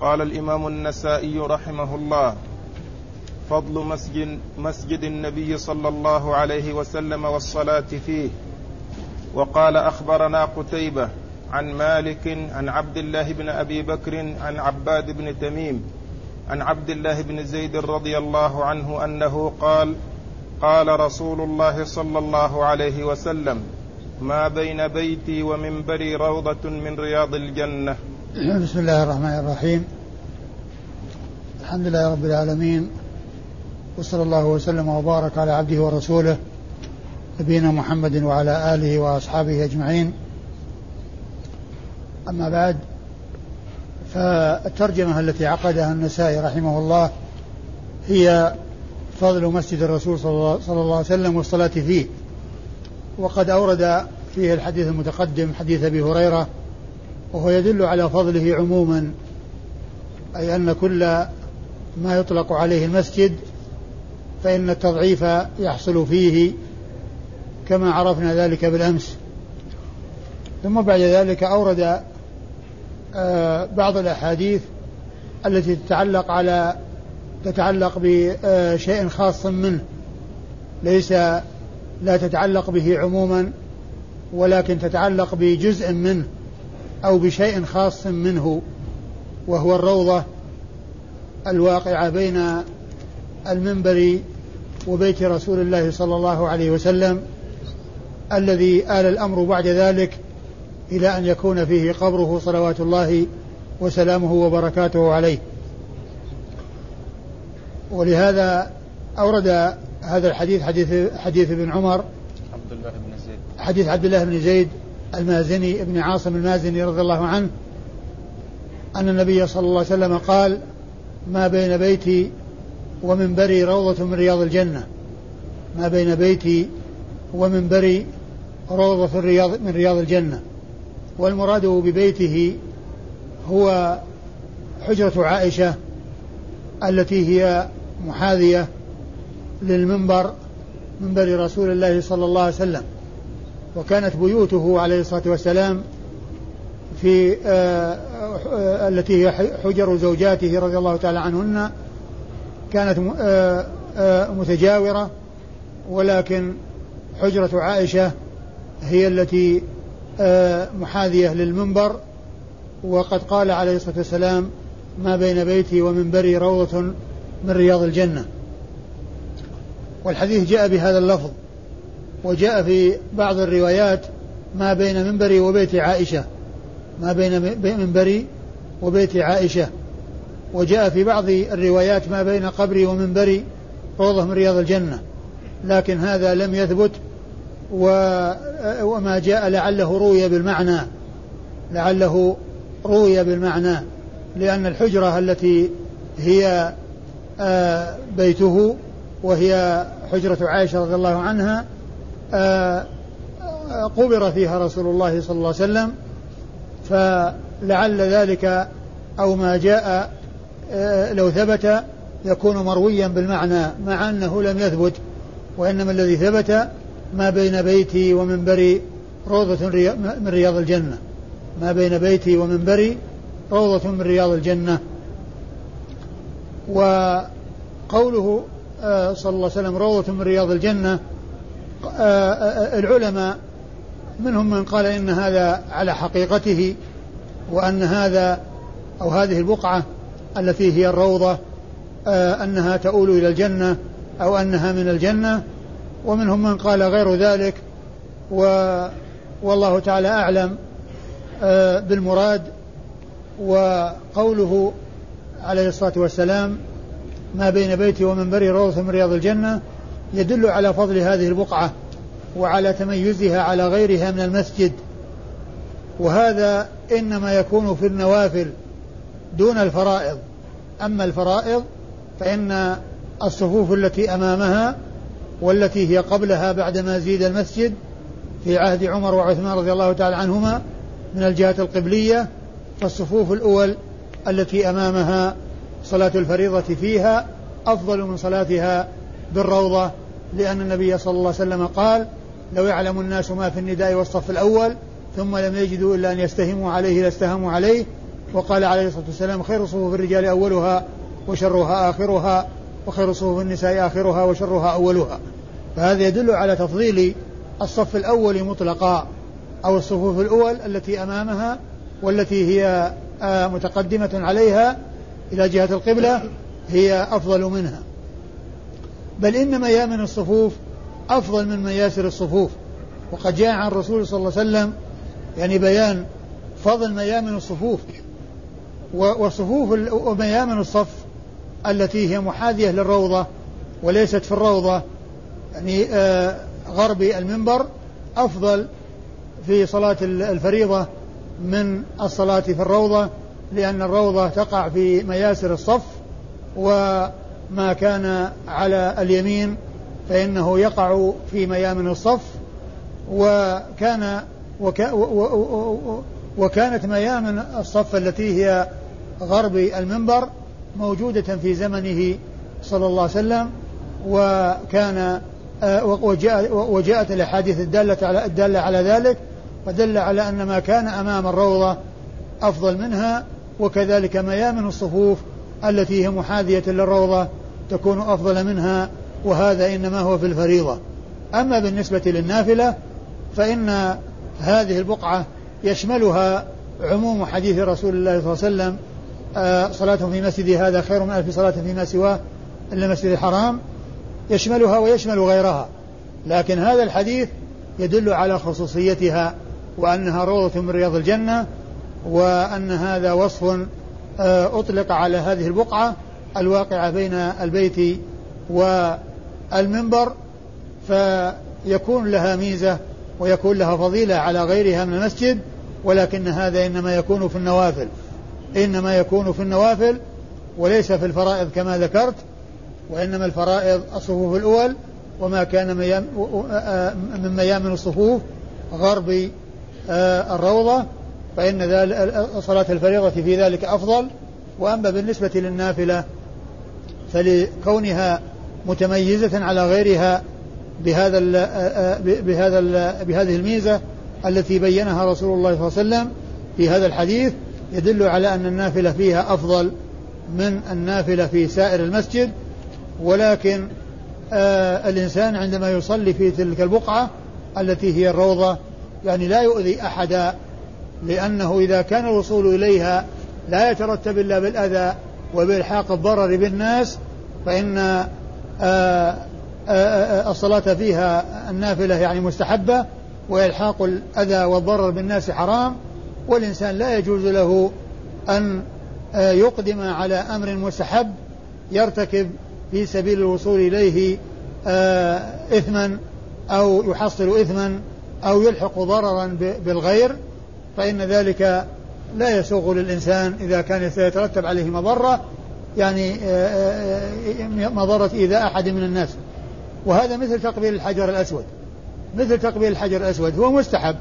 قال الإمام النسائي رحمه الله فضل مسجد مسجد النبي صلى الله عليه وسلم والصلاة فيه. وقال أخبرنا قتيبة عن مالك عن عبد الله بن أبي بكر عن عباد بن تميم عن عبد الله بن زيد رضي الله عنه أنه قال قال رسول الله صلى الله عليه وسلم ما بين بيتي ومنبري روضة من رياض الجنة. بسم الله الرحمن الرحيم. الحمد لله رب العالمين وصلى الله وسلم وبارك على عبده ورسوله نبينا محمد وعلى آله وأصحابه أجمعين. أما بعد فالترجمة التي عقدها النسائي رحمه الله هي فضل مسجد الرسول صلى الله عليه وسلم والصلاة فيه. وقد أورد فيه الحديث المتقدم حديث أبي هريرة وهو يدل على فضله عموما أي أن كل ما يطلق عليه المسجد فإن التضعيف يحصل فيه كما عرفنا ذلك بالأمس. ثم بعد ذلك أورد آه، بعض الأحاديث التي تتعلق على تتعلق بشيء خاص منه ليس لا تتعلق به عموما ولكن تتعلق بجزء منه. أو بشيء خاص منه وهو الروضة الواقعة بين المنبر وبيت رسول الله صلى الله عليه وسلم الذي آل الأمر بعد ذلك إلى أن يكون فيه قبره صلوات الله وسلامه وبركاته عليه. ولهذا أورد هذا الحديث حديث حديث ابن عمر عبد الله بن زيد. حديث عبد الله بن زيد المازني ابن عاصم المازني رضي الله عنه أن النبي صلى الله عليه وسلم قال ما بين بيتي ومنبري روضة من رياض الجنة. ما بين بيتي ومنبري روضة الرياض من رياض الجنة. والمراد ببيته هو حجرة عائشة التي هي محاذية للمنبر منبر رسول الله صلى الله عليه وسلم. وكانت بيوته عليه الصلاة والسلام في آه آه التي هي حجر زوجاته رضي الله تعالى عنهن كانت آه متجاورة ولكن حجرة عائشة هي التي محاذية للمنبر وقد قال عليه الصلاة والسلام ما بين بيتي ومنبري روضة من رياض الجنة. والحديث جاء بهذا اللفظ. وجاء في بعض الروايات ما بين منبري وبيت عائشة. ما بين منبري وبيت عائشة. وجاء في بعض الروايات ما بين قبري ومنبري روضة من رياض الجنة. لكن هذا لم يثبت وما جاء لعله روي بالمعنى. لعله روي بالمعنى. لأن الحجرة التي هي آه، بيته وهي حجرة عائشة رضي الله عنها قبر فيها رسول الله صلى الله عليه وسلم فلعل ذلك أو ما جاء لو ثبت يكون مرويا بالمعنى مع أنه لم يثبت وإنما الذي ثبت ما بين بيتي ومنبري روضة من رياض الجنة. ما بين بيتي ومنبري روضة من رياض الجنة. وقوله آه، صلى الله عليه وسلم روضة من رياض الجنة آه، آه، العلماء منهم من قال إن هذا على حقيقته وأن هذا أو هذه البقعة التي هي الروضة أنها تؤول إلى الجنة أو أنها من الجنة ومنهم من قال غير ذلك و والله تعالى أعلم بالمراد وقوله عليه الصلاة والسلام ما بين بيتي ومنبري روضة من رياض الجنة يدل على فضل هذه البقعة. وعلى تميزها على غيرها من المسجد. وهذا إنما يكون في النوافل دون الفرائض. أما الفرائض فإن الصفوف التي أمامها والتي هي قبلها بعدما زيد المسجد في عهد عمر وعثمان رضي الله تعالى عنهما من الجهة القبلية فالصفوف الأول التي أمامها صلاة الفريضة فيها أفضل من صلاتها بالروضة لأن النبي صلى الله عليه وسلم قال لو يعلم الناس ما في النداء والصف الأول ثم لم يجدوا إلا أن يستهموا عليه لاستهموا عليه. وقال عليه الصلاة والسلام خير صفوف الرجال أولها وشرها آخرها وخير صفوف النساء آخرها وشرها أولها. فهذا يدل على تفضيل الصف الأول مطلقا أو الصفوف الأول التي أمامها والتي هي آه، متقدمة عليها إلى جهة القبلة هي أفضل منها. بل إن ميامن الصفوف أفضل من مياسر الصفوف. وقد جاء عن الرسول صلى الله عليه وسلم يعني بيان فضل ميامن الصفوف. وصفوف وميامن الصف التي هي محاذية للروضة وليست في الروضة. يعني آه غرب المنبر أفضل في صلاة الفريضة من الصلاة في الروضة لأن الروضة تقع في مياسر الصف وما كان على اليمين فإنه يقع في ميامن الصف وكان وكا وكانت ميامن الصف التي هي غرب المنبر موجودة في زمنه صلى الله عليه وسلم وكان وجاء وجاءت الأحاديث الدالة على الدالة على ذلك ودل على أن ما كان أمام الروضة أفضل منها وكذلك ميامن الصفوف التي هي محاذية للروضة تكون أفضل منها وهذا إنما هو في الفريضة. أما بالنسبة للنافلة فإن هذه البقعة يشملها عموم حديث رسول الله صلى الله عليه وسلم آه، صلاة في مسجدي هذا خير من ألف صلاة فيما سواه إلا المسجد الحرام. يشملها ويشمل غيرها. لكن هذا الحديث يدل على خصوصيتها وأنها روضة من رياض الجنة وأن هذا وصف آه، أطلق على هذه البقعة الواقعة بين البيت والمنبر فيكون لها ميزة ويكون لها فضيلة على غيرها من المسجد ولكن هذا إنما يكون في النوافل. إنما يكون في النوافل وليس في الفرائض كما ذكرت وإنما الفرائض الصفوف الأول وما كان من ميامن الصفوف غرب الروضة فإن صلاة الفريضة في ذلك أفضل. وأما بالنسبة للنافلة فلكونها متميزة على غيرها بهذا ال بهذا ال بهذه الميزة التي بينها رسول الله صلى الله عليه وسلم في هذا الحديث يدل على أن النافلة فيها أفضل من النافلة في سائر المسجد ولكن آه الإنسان عندما يصلي في تلك البقعة التي هي الروضة يعني لا يؤذي أحدا لأنه إذا كان الوصول إليها لا يترتب إلا بالأذى وبإلحاق الضرر بالناس فإن آه آه, آه، الصلاة فيها النافلة يعني مستحبة وإلحاق الأذى والضرر بالناس حرام والإنسان لا يجوز له أن آه، يقدم على أمر مستحب يرتكب في سبيل الوصول إليه آه، إثما أو يحصل إثما أو يلحق ضررا بالغير فإن ذلك لا يسوغ للإنسان إذا كان سيترتب عليه مضرة يعني آه، مضرة إيذاء أحد من الناس. وهذا مثل تقبيل الحجر الأسود. مثل تقبيل الحجر الأسود. هو مستحب.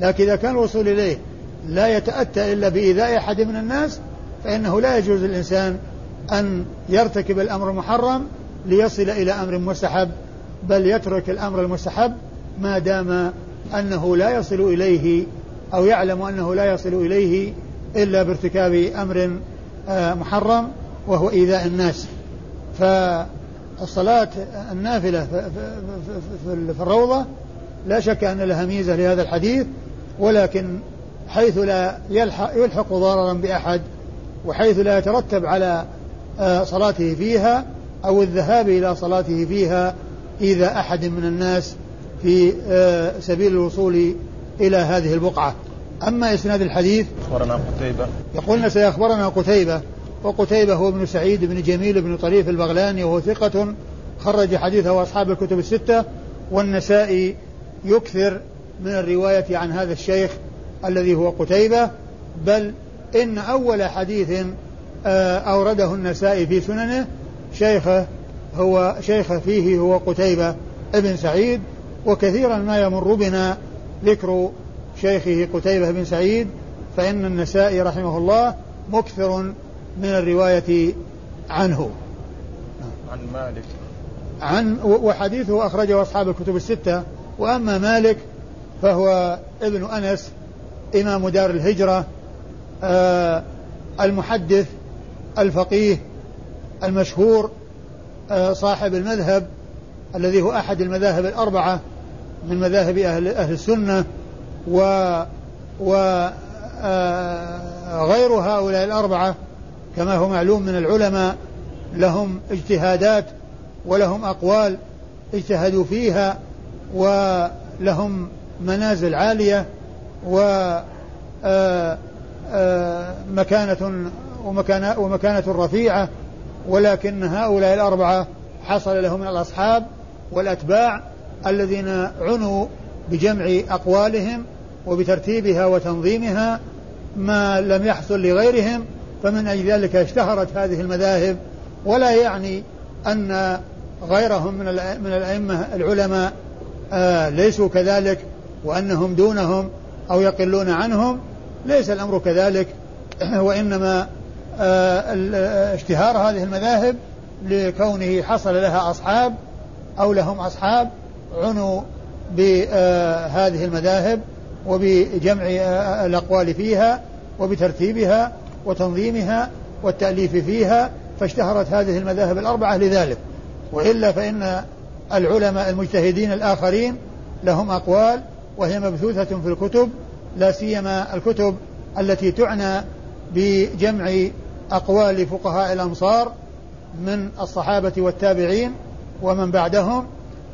لكن إذا كان الوصول إليه لا يتأتى إلا بإيذاء أحد من الناس فإنه لا يجوز للإنسان أن يرتكب الأمر المحرم ليصل إلى أمر مستحب بل يترك الأمر المستحب ما دام أنه لا يصل إليه أو يعلم أنه لا يصل إليه إلا بارتكاب أمر آه، محرم. وهو إيذاء الناس. فالصلاة النافلة في الروضة لا شك أن لها ميزة لهذا الحديث ولكن حيث لا يلحق, يلحق ضررا بأحد وحيث لا يترتب على آه، صلاته فيها أو الذهاب إلى صلاته فيها إذا أحد من الناس في آه، سبيل الوصول إلى هذه البقعة. أما إسناد الحديث أخبرنا قتيبة. يقولنا سيخبرنا قتيبة وقتيبة هو ابن سعيد بن جميل بن طريف البغلاني وهو ثقة خرج حديثه أصحاب الكتب الستة والنسائي يكثر من الرواية عن هذا الشيخ الذي هو قتيبة. بل إن أول حديث آه، أورده النسائي في سننه شيخه هو شيخ فيه هو قتيبة ابن سعيد وكثيرا ما يمر بنا ذكر شيخه قتيبة بن سعيد فإن النسائي رحمه الله مكثر من الرواية عنه. عن مالك. عن وحديثه أخرجه أصحاب الكتب الستة. وأما مالك فهو ابن أنس إمام دار الهجرة آه المحدث الفقيه المشهور آه، صاحب المذهب الذي هو أحد المذاهب الأربعة من مذاهب أهل, أهل السنة و وغير آه، هؤلاء الأربعة. كما هو معلوم من العلماء لهم اجتهادات ولهم أقوال اجتهدوا فيها ولهم منازل عالية و آه، مكانة ومكانة, ومكانة رفيعة ولكن هؤلاء الأربعة حصل لهم من الأصحاب والأتباع الذين عنوا بجمع أقوالهم وبترتيبها وتنظيمها ما لم يحصل لغيرهم فمن أجل ذلك اشتهرت هذه المذاهب ولا يعني أن غيرهم من من الأئمة العلماء آه ليسوا كذلك وأنهم دونهم أو يقلون عنهم. ليس الأمر كذلك وإنما آه، اشتهار هذه المذاهب لكونه حصل لها أصحاب أو لهم أصحاب عنوا بهذه المذاهب وبجمع آه، الأقوال فيها وبترتيبها وتنظيمها والتأليف فيها فاشتهرت هذه المذاهب الأربعة لذلك. وإلا فإن العلماء المجتهدين الآخرين لهم أقوال وهي مبثوثة في الكتب لا سيما الكتب التي تعنى بجمع أقوال فقهاء الأمصار من الصحابة والتابعين ومن بعدهم.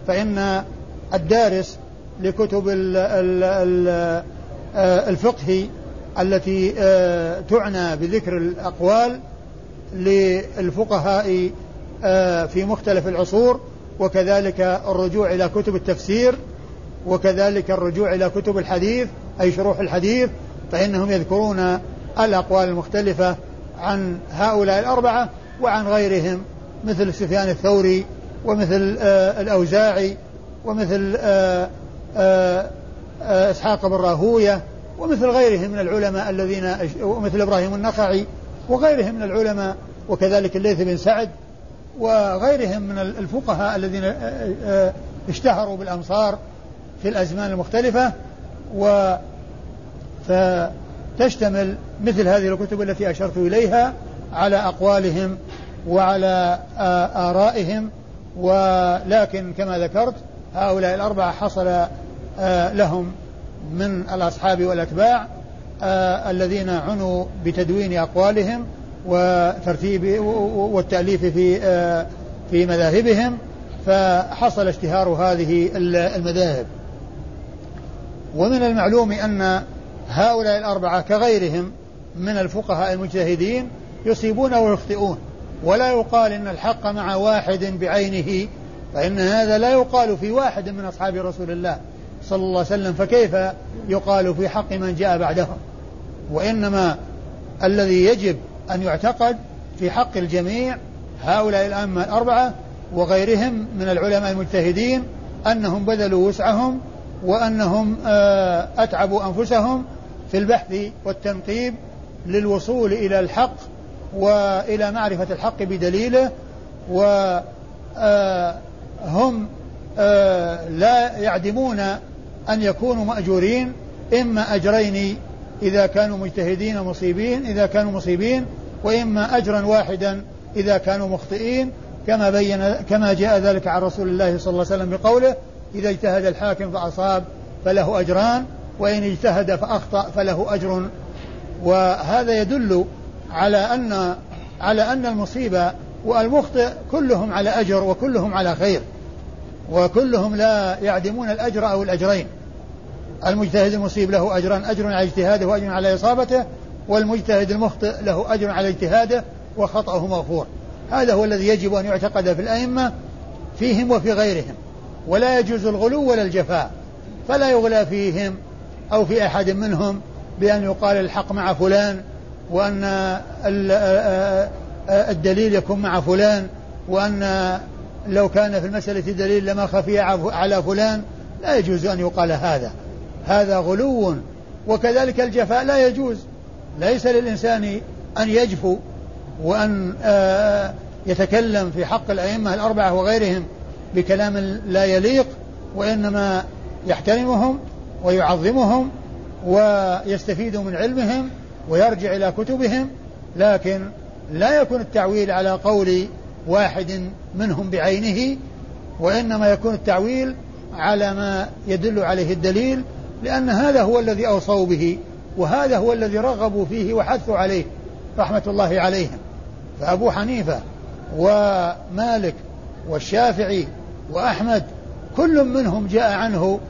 فإن الدارس لكتب آه، الفقه التي آه، تعنى بذكر الأقوال للفقهاء آه، في مختلف العصور وكذلك الرجوع إلى كتب التفسير وكذلك الرجوع إلى كتب الحديث أي شروح الحديث فإنهم يذكرون الأقوال المختلفة عن هؤلاء الأربعة وعن غيرهم مثل سفيان الثوري ومثل آه الأوزاعي ومثل إسحاق بن راهوية ومثل غيرهم من العلماء الذين ومثل إبراهيم النخعي وغيرهم من العلماء وكذلك الليث بن سعد وغيرهم من الفقهاء الذين آه، آه، اشتهروا بالأمصار في الأزمان المختلفة. و فتشتمل مثل هذه الكتب التي أشرت إليها على أقوالهم وعلى آرائهم. ولكن كما ذكرت هؤلاء الأربعة حصل لهم من الأصحاب والأتباع الذين عنوا بتدوين أقوالهم وترتيب والتأليف في في مذاهبهم فحصل اشتهار هذه المذاهب. ومن المعلوم أن هؤلاء الأربعة كغيرهم من الفقهاء المجتهدين يصيبون ويخطئون. ولا يقال إن الحق مع واحد بعينه فإن هذا لا يقال في واحد من أصحاب رسول الله. صلى الله عليه وسلم فكيف يقال في حق من جاء بعدهم؟ وإنما الذي يجب أن يعتقد في حق الجميع هؤلاء الأئمة الأربعة وغيرهم من العلماء المجتهدين أنهم بذلوا وسعهم وأنهم آه، أتعبوا أنفسهم في البحث والتنقيب للوصول إلى الحق وإلى معرفة الحق بدليله وهم آه، آه، لا يعدمون أن يكونوا مأجورين إما أجرين إذا كانوا مجتهدين مصيبين إذا كانوا مصيبين وإما أجرا واحدا إذا كانوا مخطئين كما بين كما جاء ذلك عن رسول الله صلى الله عليه وسلم بقوله إذا اجتهد الحاكم فأصاب فله أجران وإن اجتهد فأخطأ فله أجر. وهذا يدل على أن على أن المصيبة والمخطئ كلهم على أجر وكلهم على خير وكلهم لا يعدمون الأجر أو الأجرين. المجتهد المصيب له أجران أجر على اجتهاده وأجر على إصابته والمجتهد المخطئ له أجر على اجتهاده وخطأه مغفور هذا هو الذي يجب أن يعتقد في الأئمة فيهم وفي غيرهم. ولا يجوز الغلو ولا الجفاء. فلا يغلى فيهم أو في أحد منهم بأن يقال الحق مع فلان وأن الدليل يكون مع فلان وأن لو كان في المسألة دليل لما خفي على فلان لا يجوز أن يقال هذا. هذا غلو وكذلك الجفاء لا يجوز. ليس للإنسان أن يجفو وأن يتكلم في حق الأئمة الأربعة وغيرهم بكلام لا يليق وإنما يحترمهم ويعظمهم ويستفيد من علمهم ويرجع إلى كتبهم. لكن لا يكون التعويل على قول واحد منهم بعينه وإنما يكون التعويل على ما يدل عليه الدليل لأن هذا هو الذي أوصوا به وهذا هو الذي رغبوا فيه وحثوا عليه رحمة الله عليهم. فأبو حنيفة ومالك والشافعي وأحمد كل منهم جاء عنه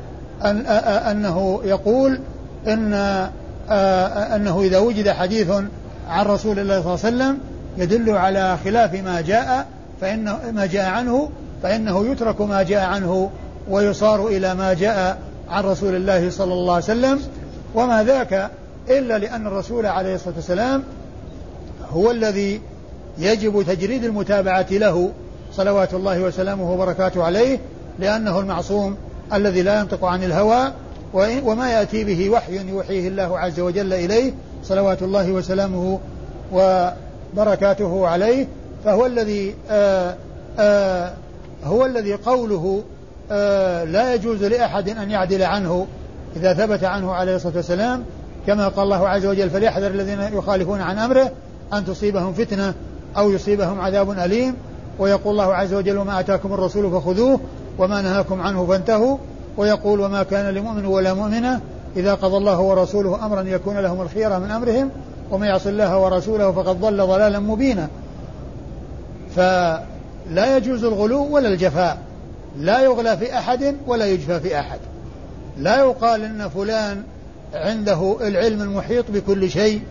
أن أنه يقول إن أنه إذا وجد حديث عن رسول الله صلى الله عليه وسلم يدل على خلاف ما جاء فإنه ما جاء عنه فإنه يترك ما جاء عنه ويصار إلى ما جاء عن رسول الله صلى الله عليه وسلم وما ذاك إلا لأن الرسول عليه الصلاة والسلام هو الذي يجب تجريد المتابعة له صلوات الله وسلامه وبركاته عليه لأنه المعصوم الذي لا ينطق عن الهوى وما يأتي به وحي يوحيه الله عز وجل إليه صلوات الله وسلامه وبركاته عليه فهو الذي آآ آآ هو الذي قوله لا يجوز لأحد أن يعدل عنه إذا ثبت عنه عليه الصلاة والسلام. كما قال الله عز وجل فليحذر الذين يخالفون عن أمره أن تصيبهم فتنة أو يصيبهم عذاب أليم. ويقول الله عز وجل وما أتاكم الرسول فخذوه وما نهاكم عنه فانتهوا. ويقول وما كان لمؤمن ولا مؤمنة إذا قضى الله ورسوله أمرا يكون لهم الخيرة من أمرهم ومن يعص الله ورسوله فقد ضل ضلالا مبينا. فلا يجوز الغلو ولا الجفاء. لا يغلى في أحد ولا يجفى في أحد. لا يقال إن فلان عنده العلم المحيط بكل شيء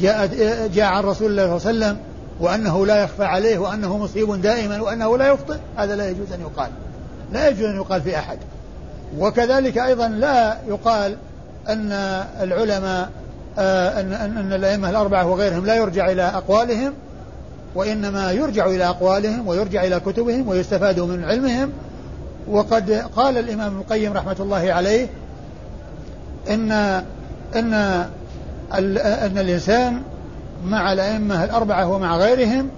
جاء جاء عن رسول الله صلى الله عليه وسلم وأنه لا يخفى عليه وأنه مصيب دائما وأنه لا يخطئ. هذا لا يجوز أن يقال. لا يجوز أن يقال في أحد. وكذلك أيضا لا يقال أن العلماء آه، أن أن الأئمة الأربعة وغيرهم لا يرجع إلى أقوالهم. وإنما يرجع إلى أقوالهم ويرجع إلى كتبهم ويستفاد من علمهم. وقد قال الإمام ابن القيم رحمة الله عليه إن إن أن الإنسان مع الأئمة الأربعة ومع غيرهم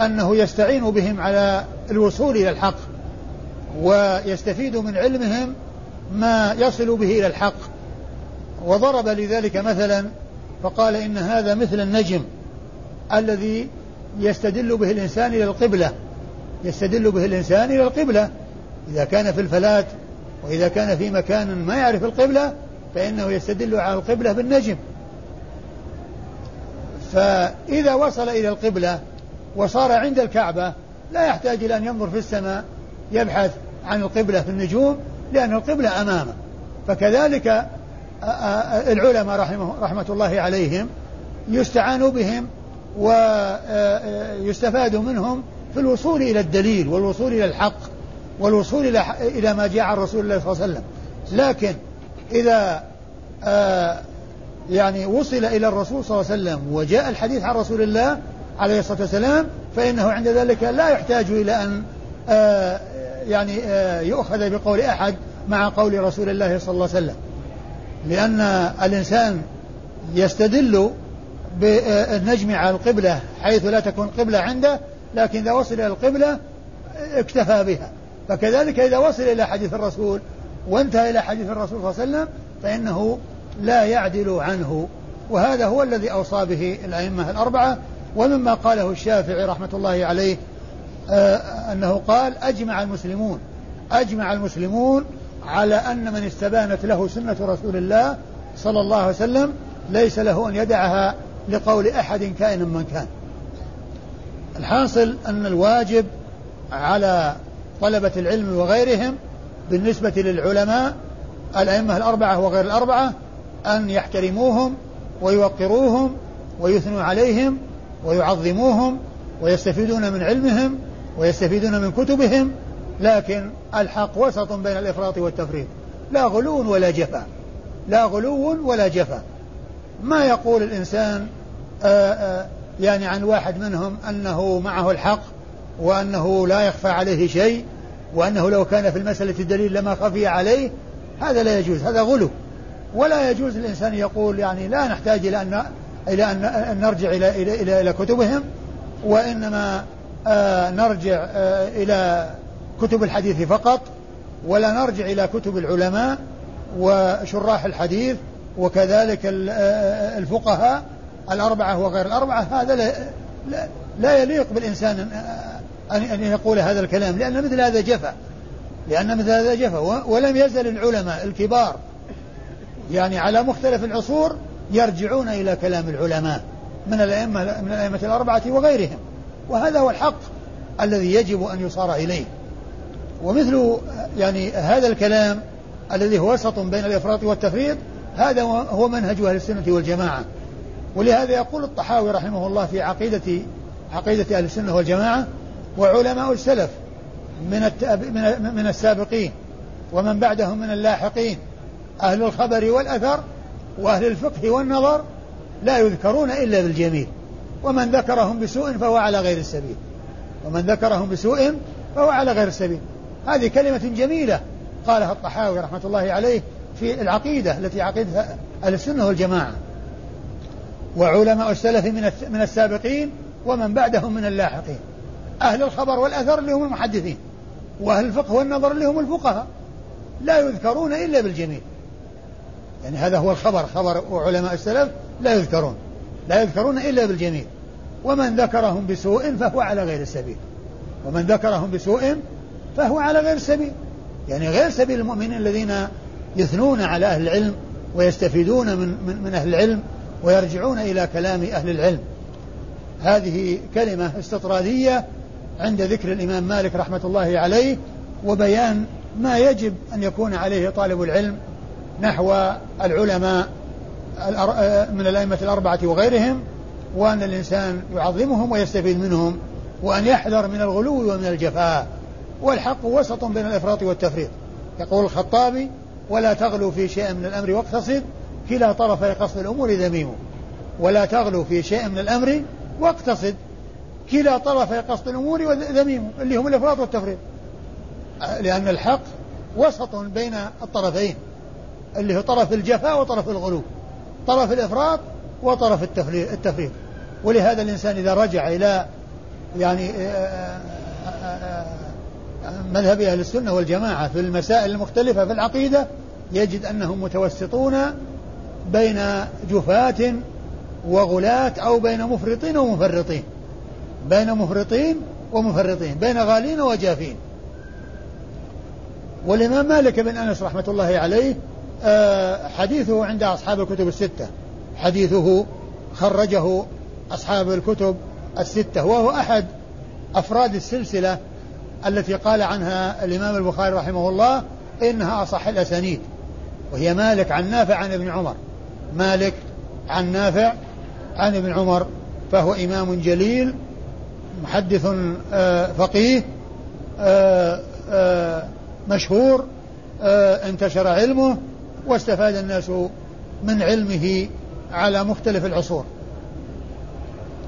أنه يستعين بهم على الوصول إلى الحق ويستفيد من علمهم ما يصل به إلى الحق. وضرب لذلك مثلا فقال إن هذا مثل النجم الذي يستدل به الإنسان إلى القبلة. يستدل به الإنسان إلى القبلة. إذا كان في الفلاة وإذا كان في مكان ما يعرف القبلة فإنه يستدل على القبلة بالنجم. فإذا وصل إلى القبلة وصار عند الكعبة لا يحتاج إلى أن ينظر في السماء يبحث عن القبلة في النجوم لأن القبلة أمامه. فكذلك العلماء رحمه رحمة الله عليهم يستعان بهم ويستفاد منهم في الوصول إلى الدليل والوصول إلى الحق والوصول إلى إلى ما جاء عن رسول الله صلى الله عليه وسلم. لكن إذا يعني وصل إلى الرسول صلى الله عليه وسلم وجاء الحديث عن رسول الله عليه الصلاة والسلام فإنه عند ذلك لا يحتاج إلى أن يعني يؤخذ بقول أحد مع قول رسول الله صلى الله عليه وسلم. لأن الإنسان يستدل بالنجم على القبلة حيث لا تكون قبلة عنده لكن إذا وصل إلى القبلة اكتفى بها. فكذلك إذا وصل إلى حديث الرسول وانتهى إلى حديث الرسول صلى الله عليه وسلم فإنه لا يعدل عنه. وهذا هو الذي أوصى به الأئمة الأربعة. ومما قاله الشافعي رحمة الله عليه آه أنه قال أجمع المسلمون أجمع المسلمون على أن من استبانت له سنة رسول الله صلى الله عليه وسلم ليس له أن يدعها لقول أحد كائن من كان. الحاصل أن الواجب على طلبة العلم وغيرهم بالنسبة للعلماء الأئمة الأربعة وغير الأربعة أن يحترموهم ويوقروهم ويثنوا عليهم ويعظموهم ويستفيدون من علمهم ويستفيدون من كتبهم لكن الحق وسط بين الإفراط والتفريط. لا غلو ولا جفا لا غلو ولا جفا ما يقول الإنسان يعني عن واحد منهم أنه معه الحق وأنه لا يخفى عليه شيء وأنه لو كان في المسألة الدليل لما خفي عليه هذا لا يجوز هذا غلو. ولا يجوز الإنسان يقول يعني لا نحتاج إلى أن إلى أن نرجع إلى إلى إلى, إلى كتبهم وإنما آه نرجع آه إلى كتب الحديث فقط ولا نرجع إلى كتب العلماء وشراح الحديث وكذلك آه، الفقهاء الأربعة وغير الأربعة هذا لا, لا, يليق بالإنسان أن أن يقول هذا الكلام لأن مثل هذا جفا لأن مثل هذا جفا ولم يزل العلماء الكبار يعني على مختلف العصور يرجعون إلى كلام العلماء من الأئمة من الأئمة الأربعة وغيرهم وهذا هو الحق الذي يجب أن يصار إليه. ومثل يعني هذا الكلام الذي هو وسط بين الإفراط والتفريط هذا هو منهج أهل السنة والجماعة. ولهذا يقول الطحاوي رحمه الله في عقيدة عقيدة أهل السنة والجماعة وعلماء السلف من من من السابقين ومن بعدهم من اللاحقين أهل الخبر والأثر وأهل الفقه والنظر لا يذكرون إلا بالجميل ومن ذكرهم بسوء فهو على غير السبيل ومن ذكرهم بسوء فهو على غير السبيل. هذه كلمة جميلة قالها الطحاوي رحمة الله عليه في العقيدة التي عقيدة أهل السنة والجماعة. وعلماء السلف من من السابقين ومن بعدهم من اللاحقين. أهل الخبر والأثر اللي هم المحدثين وأهل الفقه والنظر اللي هم الفقهاء. لا يذكرون إلا بالجميل يعني هذا هو الخبر خبر وعلماء السلف لا يذكرون. لا يذكرون إلا بالجميل ومن ذكرهم بسوء فهو على غير السبيل ومن ذكرهم بسوء فهو على غير السبيل يعني غير سبيل المؤمنين الذين يثنون على أهل العلم ويستفيدون من, من, من أهل العلم ويرجعون إلى كلام أهل العلم. هذه كلمة استطرادية عند ذكر الإمام مالك رحمة الله عليه وبيان ما يجب أن يكون عليه طالب العلم نحو العلماء من الأئمة الأربعة وغيرهم وأن الإنسان يعظمهم ويستفيد منهم وأن يحذر من الغلو ومن الجفاء. والحق وسط بين الإفراط والتفريط. يقول الخطابي ولا تغلو في شيء من الأمر واقتصد كلا طرفي قصد الأمور ذميم ولا تغلو في شيء من الأمر واقتصد. كلا طرفي قصد الأمور ذميم اللي هم الإفراط والتفريط. لأن الحق وسط بين الطرفين اللي هو طرف الجفاء وطرف الغلو. طرف الإفراط وطرف التفريط. ولهذا الإنسان إذا رجع إلى يعني آه، آه، آه، مذهب أهل السنة والجماعة في المسائل المختلفة في العقيدة يجد أنهم متوسطون بين جفاة وغلاة أو بين مفرطين ومفرطين. بين مفرطين ومفرطين بين غالين وجافين. والإمام مالك بن أنس رحمة الله عليه آه، حديثه عند أصحاب الكتب الستة. حديثه خرجه أصحاب الكتب الستة وهو أحد أفراد السلسلة التي قال عنها الإمام البخاري رحمه الله إنها أصح الأسانيد. وهي مالك عن نافع عن ابن عمر. مالك عن نافع عن ابن عمر فهو إمام جليل محدث آه، فقيه آه، آه، مشهور انتشر علمه واستفاد الناس من علمه على مختلف العصور.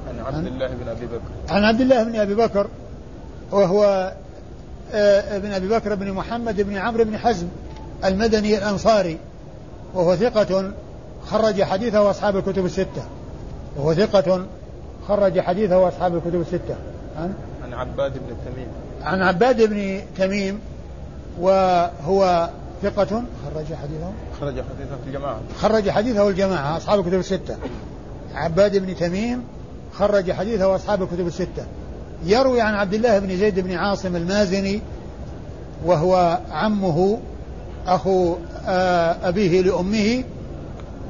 عن عبد الله بن أبي بكر. عن عبد الله بن أبي بكر وهو ابن أبي بكر بن محمد بن عمرو بن حزم المدني الأنصاري وهو ثقة خرج حديثه أصحاب الكتب الستة. وهو ثقة خرج حديثه أصحاب الكتب الستة. عن؟ عن عباد بن تميم. عن عباد بن تميم وهو ثقة خرج حديثه. خرج حديثه في الجماعة. خرج حديثه الجماعة أصحاب الكتب الستة. عباد بن تميم خرج حديثه أصحاب الكتب الستة. يروي عن عبد الله بن زيد بن عاصم المازني وهو عمه أخو آه، أبيه لأمه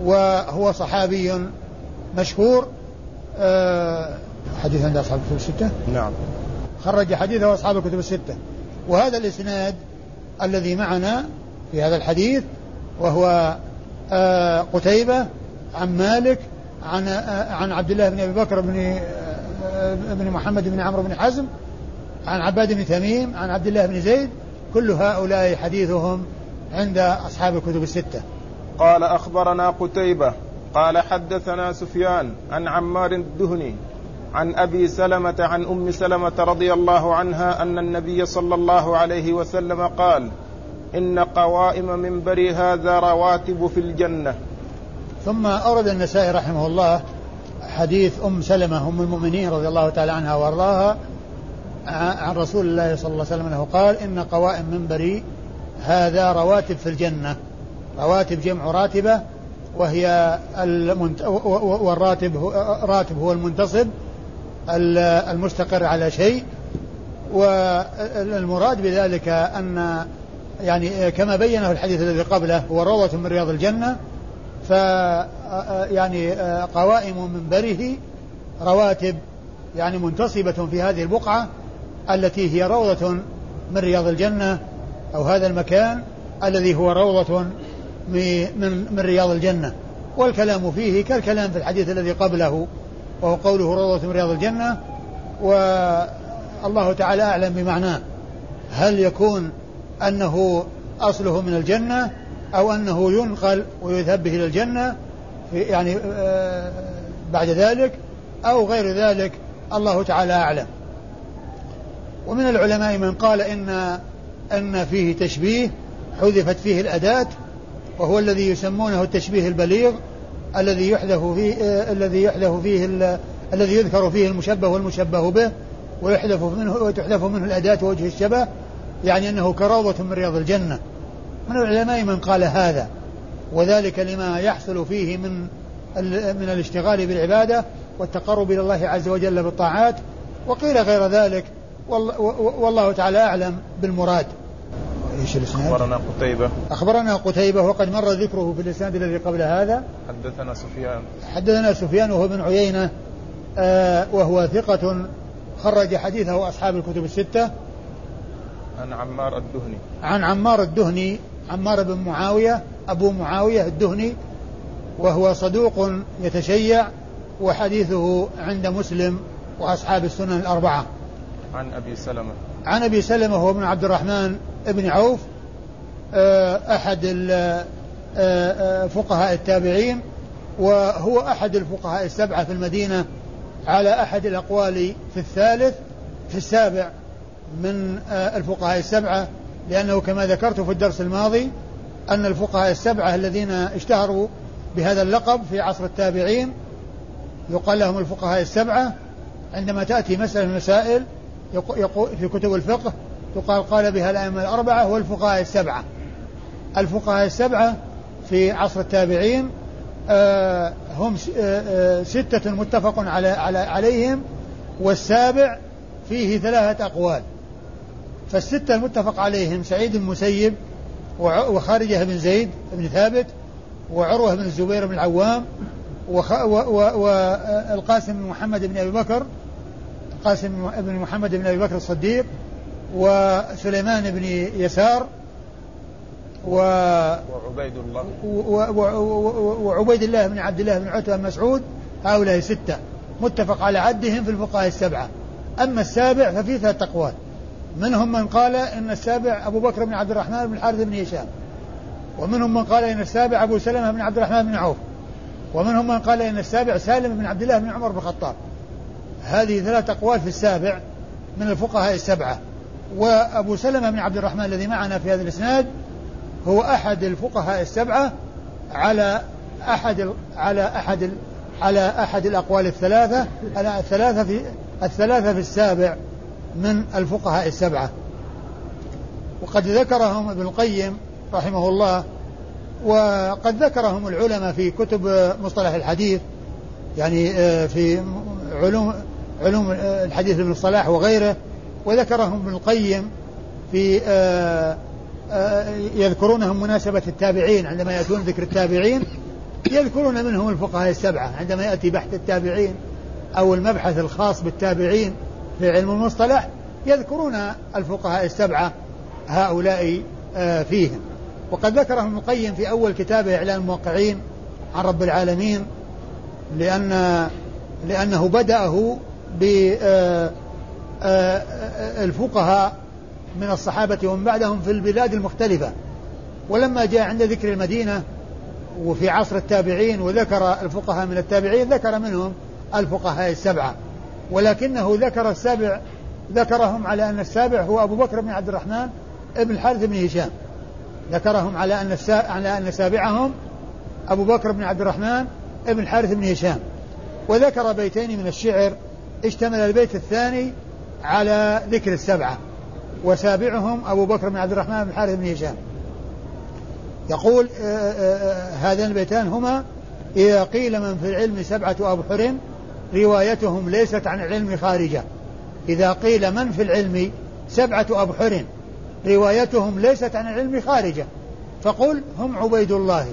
وهو صحابي مشهور آه، حديث عند أصحاب الكتب الستة؟ نعم. خرج حديثه أصحاب الكتب الستة. وهذا الإسناد الذي معنا في هذا الحديث وهو آه، قتيبة عن مالك عن عن عبد الله بن أبي بكر بن بن محمد بن عمرو بن حزم عن عباد بن تميم عن عبد الله بن زيد كل هؤلاء حديثهم عند أصحاب الكتب الستة. قال أخبرنا قتيبة قال حدثنا سفيان عن عمار الدهني عن أبي سلمة عن أم سلمة رضي الله عنها أن النبي صلى الله عليه وسلم قال إن قوائم منبري هذا رواتب في الجنة. ثم أورد النسائي رحمه الله حديث أم سلمة أم المؤمنين رضي الله تعالى عنها وأرضاها عن رسول الله صلى الله عليه وسلم أنه قال إن قوائم منبري هذا رواتب في الجنة. رواتب جمع راتبة وهي المنت... والراتب هو راتب هو المنتصب المستقر على شيء. والمراد بذلك أن يعني كما بينه الحديث الذي قبله هو روضة من رياض الجنة ف يعني قوائم منبره رواتب يعني منتصبة في هذه البقعة التي هي روضة من رياض الجنة أو هذا المكان الذي هو روضة من من رياض الجنة. والكلام فيه كالكلام في الحديث الذي قبله وهو قوله روضة من رياض الجنة والله تعالى أعلم بمعناه. هل يكون أنه أصله من الجنة أو أنه ينقل ويذهب به إلى الجنة؟ يعني آه، بعد ذلك أو غير ذلك الله تعالى أعلم. ومن العلماء من قال إن أن فيه تشبيه حذفت فيه الأداة وهو الذي يسمونه التشبيه البليغ الذي يحذف فيه آه الذي يحذف فيه الذي يذكر فيه المشبه والمشبه به ويحذف منه وتحذف منه الأداة ووجه الشبه يعني أنه كروضة من رياض الجنة. من العلماء من قال هذا وذلك لما يحصل فيه من من الاشتغال بالعبادة والتقرب إلى الله عز وجل بالطاعات وقيل غير ذلك والله تعالى أعلم بالمراد. إيش الإسناد؟ أخبرنا قتيبة. أخبرنا قتيبة وقد مر ذكره في الإسناد الذي قبل هذا. حدثنا سفيان. حدثنا سفيان وهو بن عيينة آه وهو ثقة خرج حديثه أصحاب الكتب الستة. عن عمار الدهني. عن عمار الدهني عمار بن معاوية أبو معاوية الدهني وهو صدوق يتشيع وحديثه عند مسلم وأصحاب السنن الأربعة. عن أبي سلمة. عن أبي سلمة هو ابن عبد الرحمن بن عوف آه، أحد آه، آه، فقهاء التابعين وهو أحد الفقهاء السبعة في المدينة على أحد الأقوال في الثالث في السابع من الفقهاء السبعة لأنه كما ذكرت في الدرس الماضي أن الفقهاء السبعة الذين اشتهروا بهذا اللقب في عصر التابعين يقال لهم الفقهاء السبعة عندما تأتي مسألة من المسائل في كتب الفقه تقال قال بها الأئمة الأربعة والفقهاء السبعة. الفقهاء السبعة في عصر التابعين آه، هم آه، آه، ستة متفق على على عليهم والسابع فيه ثلاثة أقوال. فالستة المتفق عليهم سعيد بن المسيب وخارجة بن زيد بن ثابت وعروة بن الزبير بن العوام والقاسم بن محمد بن أبي بكر قاسم بن محمد بن أبي بكر الصديق وسليمان بن يسار و وعبيد الله. وعبيد الله بن عبد الله بن عتبة بن مسعود هؤلاء ستة متفق على عدهم في الفقهاء السبعة. أما السابع ففي ثلاث أقوال. منهم من قال إن السابع أبو بكر بن عبد الرحمن بن الحارث بن هشام. ومنهم من قال إن السابع أبو سلمة بن عبد الرحمن بن عوف. ومنهم من قال إن السابع سالم بن عبد الله بن عمر بن الخطاب. هذه ثلاث أقوال في السابع من الفقهاء السبعة. وأبو سلمة بن عبد الرحمن الذي معنا في هذا الإسناد هو أحد الفقهاء السبعة على أحد على أحد على أحد الأقوال الثلاثة على الثلاثة في الثلاثة في السابع من الفقهاء السبعة. وقد ذكرهم ابن القيم رحمه الله وقد ذكرهم العلماء في كتب مصطلح الحديث يعني آه، في علوم علوم الحديث ابن الصلاح وغيره. وذكرهم ابن القيم في آه، آه، يذكرونهم مناسبة التابعين عندما يأتون ذكر التابعين يذكرون منهم الفقهاء السبعة عندما يأتي بحث التابعين أو المبحث الخاص بالتابعين في علم المصطلح يذكرون الفقهاء السبعة هؤلاء آه، فيهم. وقد ذكرهم ابن القيم في أول كتابه إعلان الموقعين عن رب العالمين لأن لأنه بدأه بالفقهاء آه، آه، من الصحابة ومن بعدهم في البلاد المختلفة. ولما جاء عند ذكر المدينة وفي عصر التابعين وذكر الفقهاء من التابعين ذكر منهم الفقهاء السبعة. ولكنه ذكر السابع ذكرهم على أن السابع هو أبو بكر بن عبد الرحمن ابن الحارث بن هشام. ذكرهم على أن على أن سابعهم أبو بكر بن عبد الرحمن ابن الحارث بن هشام. وذكر بيتين من الشعر اشتمل البيت الثاني على ذكر السبعة وسابعهم أبو بكر بن عبد الرحمن بن الحارث بن هشام. يقول هذان البيتان هما إذا قيل من في العلم سبعة أبحر روايتهم ليست عن العلم خارجة. إذا قيل من في العلم سبعة أبحر روايتهم ليست عن العلم خارجة. فقل هم عبيد الله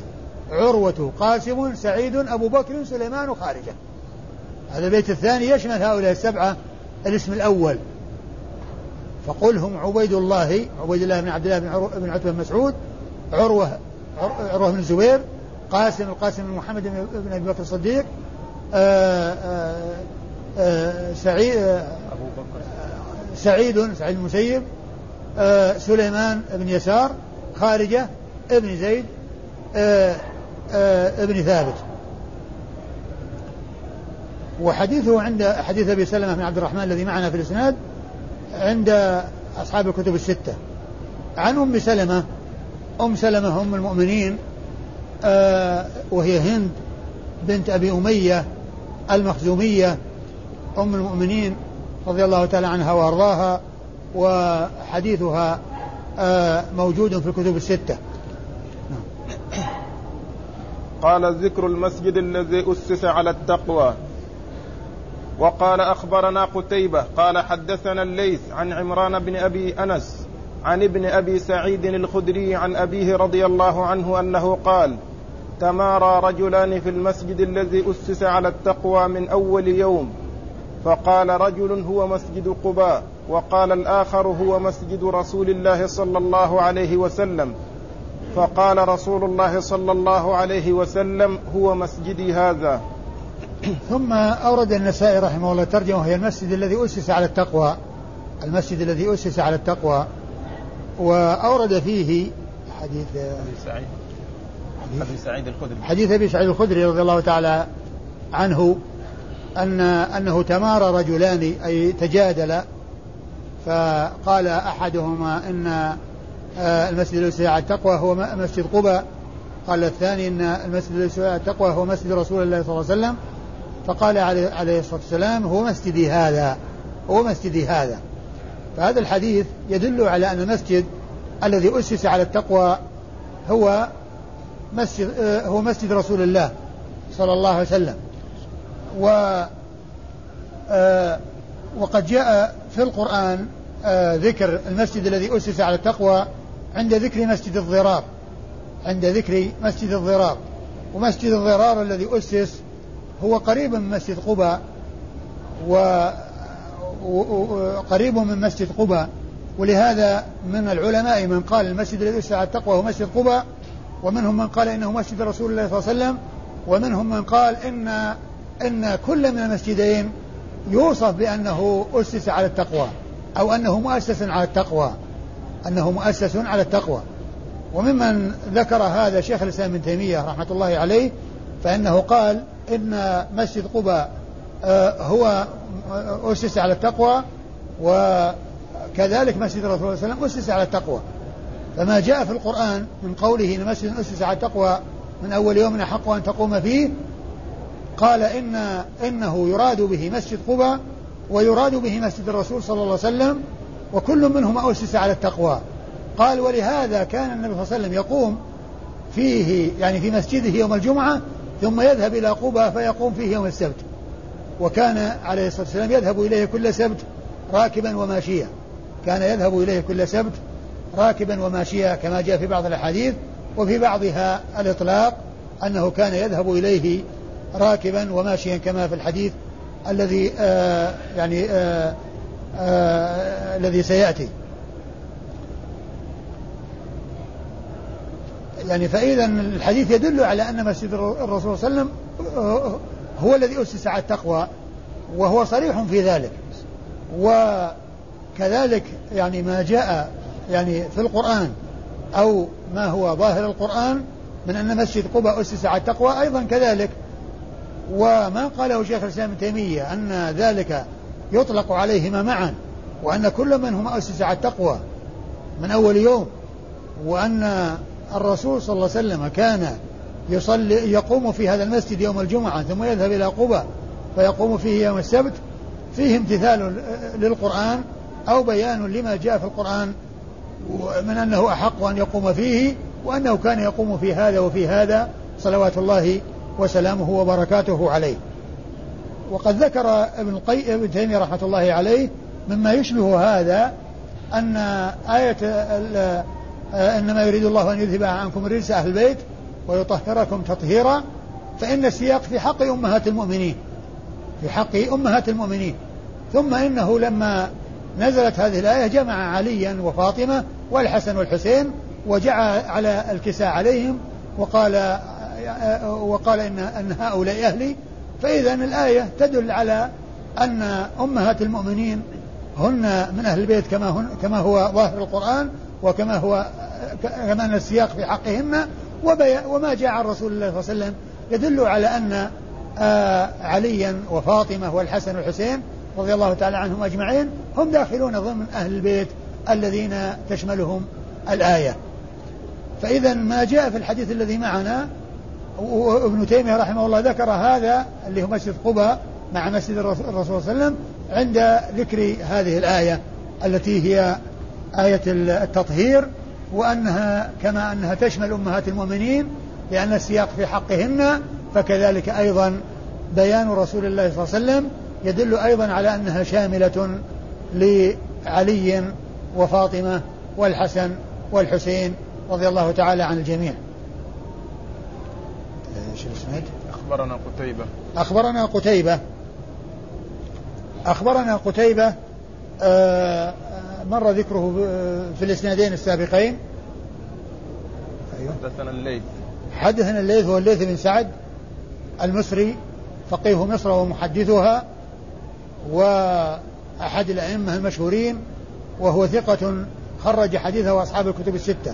عروة قاسم سعيد أبو بكر سليمان خارجة. هذا البيت الثاني يشمل هؤلاء السبعة الاسم الأول. فقل هم عبيد الله عبيد الله بن عبد الله بن, بن عتبة بن مسعود عروة عروة بن الزبير قاسم القاسم بن محمد بن أبي بكر الصديق آآ آآ سعيد أبو بكر سعيد سعيد المسيب سليمان بن يسار خارجة ابن زيد ابن ثابت. وحديثه عند حديث أبي سلمة بن عبد الرحمن الذي معنا في الإسناد عند أصحاب الكتب الستة. عن أم سلمة أم سلمة ام المؤمنين آه وهي هند بنت أبي أمية المخزومية أم المؤمنين رضي الله تعالى عنها وأرضاها وحديثها آه موجود في الكتب الستة. قال ذكر المسجد الذي أسس على التقوى. وقال أخبرنا قتيبة قال حدثنا الليث عن عمران بن أبي أنس عن ابن أبي سعيد الخدري عن أبيه رضي الله عنه أنه قال تمارى رجلان في المسجد الذي أسس على التقوى من أول يوم. فقال رجل هو مسجد قباء وقال الآخر هو مسجد رسول الله صلى الله عليه وسلم. فقال رسول الله صلى الله عليه وسلم هو مسجدي هذا. ثم أورد النسائي رحمه الله ترجمة وهي المسجد الذي أسس على التقوى. المسجد الذي أسس على التقوى. وأورد فيه حديث سعيد. أبي سعيد الخدري. حديث أبي سعيد الخدري رضي الله تعالى عنه أن أنه تمارى رجلان أي تجادل. فقال أحدهما إن آه، المسجد الذي على التقوى هو مسجد قباء. قال الثاني إن المسجد الذي على التقوى هو مسجد رسول الله صلى الله عليه وسلم. فقال عليه الصلاة والسلام هو مسجدي هذا هو مسجدي هذا. فهذا الحديث يدل على أن المسجد الذي أسس على التقوى هو مسجد آه، هو مسجد رسول الله صلى الله عليه وسلم. و آه، وقد جاء في القرآن ذكر المسجد الذي أسس على التقوى عند ذكر مسجد الضرار عند ذكر مسجد الضرار. ومسجد الضرار الذي أسس هو قريب من مسجد قباء وقريب من مسجد قباء. ولهذا من العلماء من قال المسجد الذي على التقوى هو مسجد قباء ومنهم من قال إنه مسجد رسول الله صلى الله عليه وسلم ومنهم من قال إن إن كل من المسجدين يوصف بأنه أسس على التقوى أو أنه مؤسس على التقوى أنه مؤسس على التقوى. وممن ذكر هذا شيخ الإسلام ابن تيمية رحمة الله عليه فإنه قال إن مسجد قباء آه، هو أسس على التقوى وكذلك مسجد الرسول صلى الله عليه وسلم أسس على التقوى. فما جاء في القرآن من قوله إن مسجد أسس على التقوى من أول يوم أحق أن تقوم فيه قال إن إنه يراد به مسجد قباء ويراد به مسجد الرسول صلى الله عليه وسلم وكل منهما أسس على التقوى. قال ولهذا كان النبي صلى الله عليه وسلم يقوم فيه يعني في مسجده يوم الجمعة ثم يذهب إلى قبى فيقوم فيه يوم السبت. وكان عليه الصلاة والسلام يذهب إليه كل سبت راكبا وماشيا. كان يذهب إليه كل سبت راكبا وماشيا كما جاء في بعض الأحاديث وفي بعضها الإطلاق أنه كان يذهب إليه راكبا وماشيا كما في الحديث الذي آه يعني آه آه الذي سيأتي. يعني فإذا الحديث يدل على أن مسجد الرسول صلى الله عليه وسلم هو الذي أسس على التقوى وهو صريح في ذلك. وكذلك يعني ما جاء يعني في القرآن أو ما هو ظاهر القرآن من أن مسجد قبى أسس على التقوى أيضا كذلك. وما قاله شيخ الإسلام ابن تيمية أن ذلك يطلق عليهما معا وأن كل منهما أسس على التقوى من أول يوم وأن الرسول صلى الله عليه وسلم كان يصلي يقوم في هذا المسجد يوم الجمعة ثم يذهب إلى قبى فيقوم فيه يوم السبت. فيه امتثال للقرآن أو بيان لما جاء في القرآن من أنه أحق أن يقوم فيه وأنه كان يقوم في هذا وفي هذا. صلوات الله وسلامه وبركاته عليه. وقد ذكر ابن القيم ابن تيمية رحمة الله عليه مما يشبه هذا أن آية إنما يريد الله أن يذهب عنكم الرجس أهل البيت ويطهركم تطهيرا فإن السياق في حق أمهات المؤمنين في حق أمهات المؤمنين. ثم إنه لما نزلت هذه الآية جمع عليا وفاطمة والحسن والحسين وجعل على الكساء عليهم وقال وقال إن, أن هؤلاء أهلي. فإذا الآية تدل على أن أمهات المؤمنين هن من أهل البيت كما, هن كما هو ظاهر القرآن وكما هو كما أن السياق في حقهن وما جاء عن رسول الله صلى الله عليه وسلم يدل على أن آه عليا وفاطمة والحسن والحسين رضي الله تعالى عنهم أجمعين هم داخلون ضمن أهل البيت الذين تشملهم الآية. فإذا ما جاء في الحديث الذي معنا وابن تيمية رحمه الله ذكر هذا اللي هو مسجد قباء مع مسجد الرسول صلى الله عليه وسلم عند ذكر هذه الآية التي هي آية التطهير وأنها كما أنها تشمل أمهات المؤمنين لأن السياق في حقهن فكذلك أيضا بيان رسول الله صلى الله عليه وسلم يدل أيضا على أنها شاملة لعلي وفاطمة والحسن والحسين رضي الله تعالى عن الجميع؟ أخبرنا قتيبة. أخبرنا قتيبة. أخبرنا قتيبة آه، مر ذكره في الإسنادين السابقين. أيوه. حدثنا الليث. حدثنا الليث هو الليث بن سعد المصري فقيه مصر ومحدثها وأحد الأئمة المشهورين وهو ثقة خرج حديثه أصحاب الكتب الستة.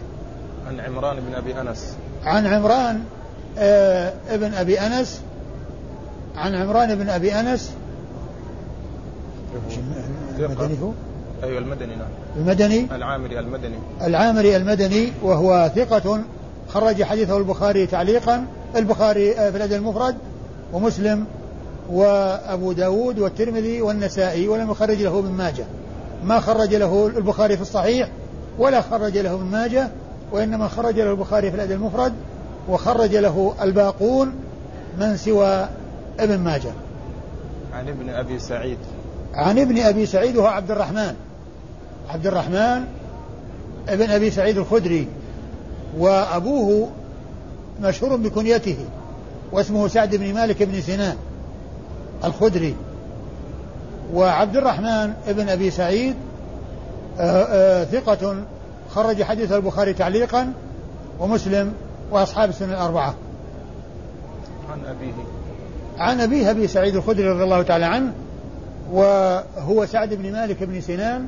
عن عمران بن أبي أنس. عن عمران آه ابن أبي أنس. عن عمران بن أبي أنس. المدني هو؟ أيوة المدني نعم. المدني؟ العامري المدني. العامري المدني وهو ثقة خرج حديثه البخاري تعليقا. البخاري آه، في الأدب المفرد ومسلم وأبو داود والترمذي والنسائي ولم يخرج له ابن ماجه. ما خرج له البخاري في الصحيح ولا خرج له ابن ماجه وإنما خرج له البخاري في الأدب المفرد وخرج له الباقون من سوى ابن ماجه. عن ابن أبي سعيد. عن ابن أبي سعيد وهو عبد الرحمن. عبد الرحمن ابن أبي سعيد الخدري وأبوه مشهور بكنيته واسمه سعد بن مالك بن سنان الخدري. وعبد الرحمن ابن أبي سعيد آآ آآ ثقة خرج حديث البخاري تعليقا ومسلم وأصحاب السنة الأربعة. عن أبيه. عن أبيه أبي سعيد الخدري رضي الله تعالى عنه وهو سعد بن مالك بن سنان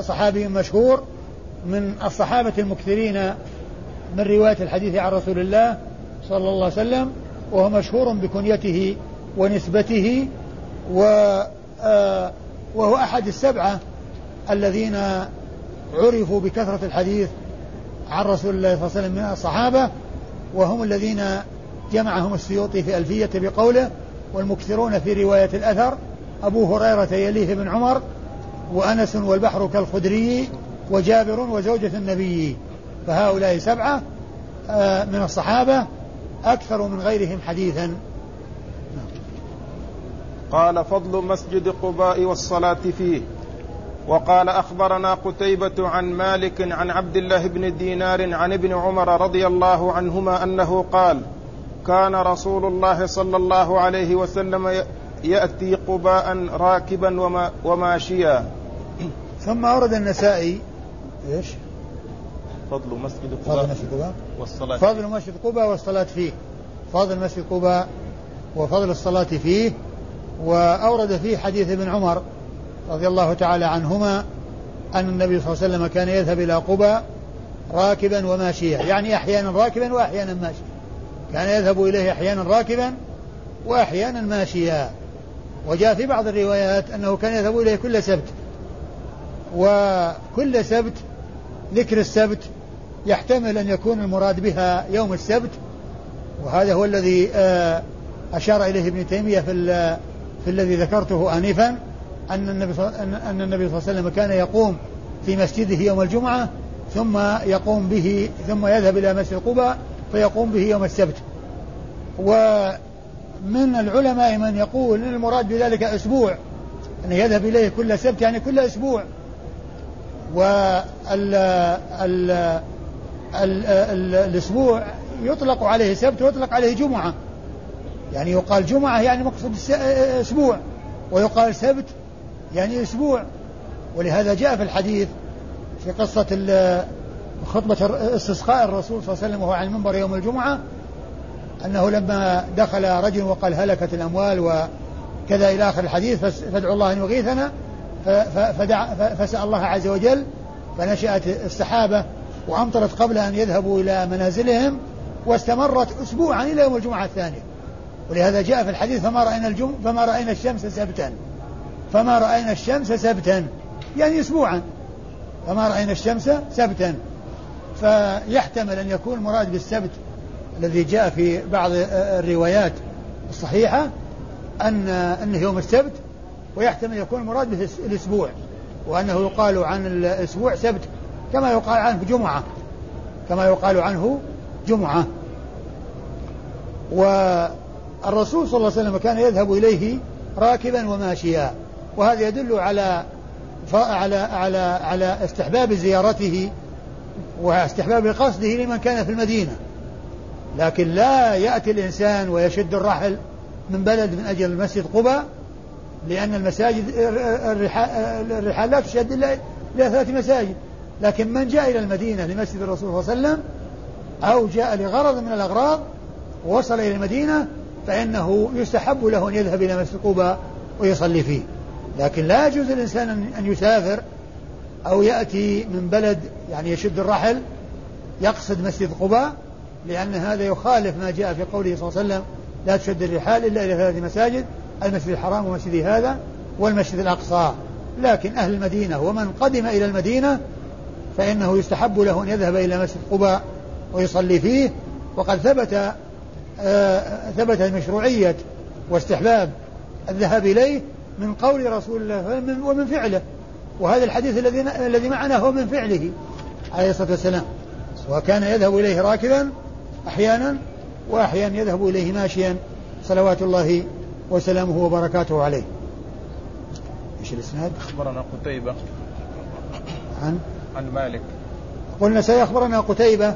صحابي مشهور من الصحابة المكثرين من رواية الحديث عن رسول الله صلى الله عليه وسلم وهو مشهور بكنيته ونسبته و آه، وهو أحد السبعة الذين عرفوا بكثرة الحديث عن رسول الله صلى الله عليه وسلم من الصحابة وهم الذين جمعهم السيوطي في ألفية بقوله والمكثرون في رواية الأثر أبو هريرة يليه بن عمر وأنس والبحر كالخدري وجابر وزوجة النبي. فهؤلاء سبعة آه، من الصحابة أكثر من غيرهم حديثا. قال فضل مسجد قباء والصلاة فيه. وقال أخبرنا قتيبة عن مالك عن عبد الله بن دينار عن ابن عمر رضي الله عنهما أنه قال كان رسول الله صلى الله عليه وسلم يأتي قباء راكبا وما وماشيا. ثم أورد النسائي إيش؟ فضل مسجد قباء فضل مسجد قباء. والصلاة فضل مسجد قباء والصلاة فيه. فضل مسجد قباء وفضل الصلاة فيه. وأورد فيه حديث ابن عمر رضي الله تعالى عنهما أن النبي صلى الله عليه وسلم كان يذهب إلى قباء راكبا وماشيا. يعني أحيانا راكبا وأحيانا ماشيا. كان يذهب إليه أحيانا راكبا وأحيانا ماشيا. وجاء في بعض الروايات أنه كان يذهب إليه كل سبت. وكل سبت ذكر السبت يحتمل أن يكون المراد بها يوم السبت. وهذا هو الذي آه، أشار إليه ابن تيمية في, في الذي ذكرته آنفا أن النبي أن النبي صلى الله عليه وسلم كان يقوم في مسجده يوم الجمعة ثم يقوم به ثم يذهب إلى مسجد قباء فيقوم به يوم السبت. ومن العلماء من يقول المراد بذلك أسبوع أن يذهب إليه كل سبت يعني كل أسبوع. وال ال ال ال الأسبوع يطلق عليه سبت ويطلق عليه جمعة. يعني يقال جمعة يعني مقصود أسبوع ويقال سبت يعني أسبوع. ولهذا جاء في الحديث في قصة خطبة استسقاء الرسول صلى الله عليه وسلم وهو على المنبر يوم الجمعة أنه لما دخل رجل وقال هلكت الأموال وكذا إلى آخر الحديث فادعوا الله أن يغيثنا. فدع فسأل الله عز وجل فنشأت السحابة وأمطرت قبل أن يذهبوا إلى منازلهم واستمرت أسبوعا إلى يوم الجمعة الثانية. ولهذا جاء في الحديث فما رأينا الجم فما رأينا الشمس سبتا. فما رأينا الشمس سبتا. يعني أسبوعا. فما رأينا الشمس سبتا. فيحتمل أن يكون مراد بالسبت الذي جاء في بعض الروايات الصحيحة أن أنه يوم السبت ويحتمل يكون المراد به الأسبوع وأنه يقال عن الأسبوع سبت كما يقال عنه جمعة. كما يقال عنه جمعة. والرسول صلى الله عليه وسلم كان يذهب إليه راكبا وماشيا. وهذا يدل على على على على استحباب زيارته واستحباب قصده لمن كان في المدينة. لكن لا يأتي الإنسان ويشد الرحل من بلد من أجل مسجد قباء لأن المساجد الرحال لا تشد إلا إلى ثلاث مساجد. لكن من جاء إلى المدينة لمسجد الرسول صلى الله عليه وسلم أو جاء لغرض من الأغراض ووصل إلى المدينة فإنه يستحب له أن يذهب إلى مسجد قباء ويصلي فيه. لكن لا يجوز للإنسان أن يسافر أو يأتي من بلد يعني يشد الرحل يقصد مسجد قباء لأن هذا يخالف ما جاء في قوله صلى الله عليه وسلم لا تشد الرحال إلا إلى ثلاث مساجد المسجد الحرام ومسجد هذا والمسجد الأقصى. لكن أهل المدينة ومن قدم إلى المدينة فإنه يستحب له أن يذهب إلى مسجد قباء ويصلي فيه. وقد ثبت آه ثبت مشروعية واستحباب الذهاب إليه من قول رسول الله ومن فعله. وهذا الحديث الذي الذي معنا هو من فعله عليه الصلاة والسلام. وكان يذهب إليه راكبا أحيانا وأحيانا يذهب إليه ماشيا. صلوات الله وسلامه وبركاته عليه. إيش الإسناد؟ أخبرنا قتيبة. عن؟ عن مالك. قلنا سيخبرنا قتيبة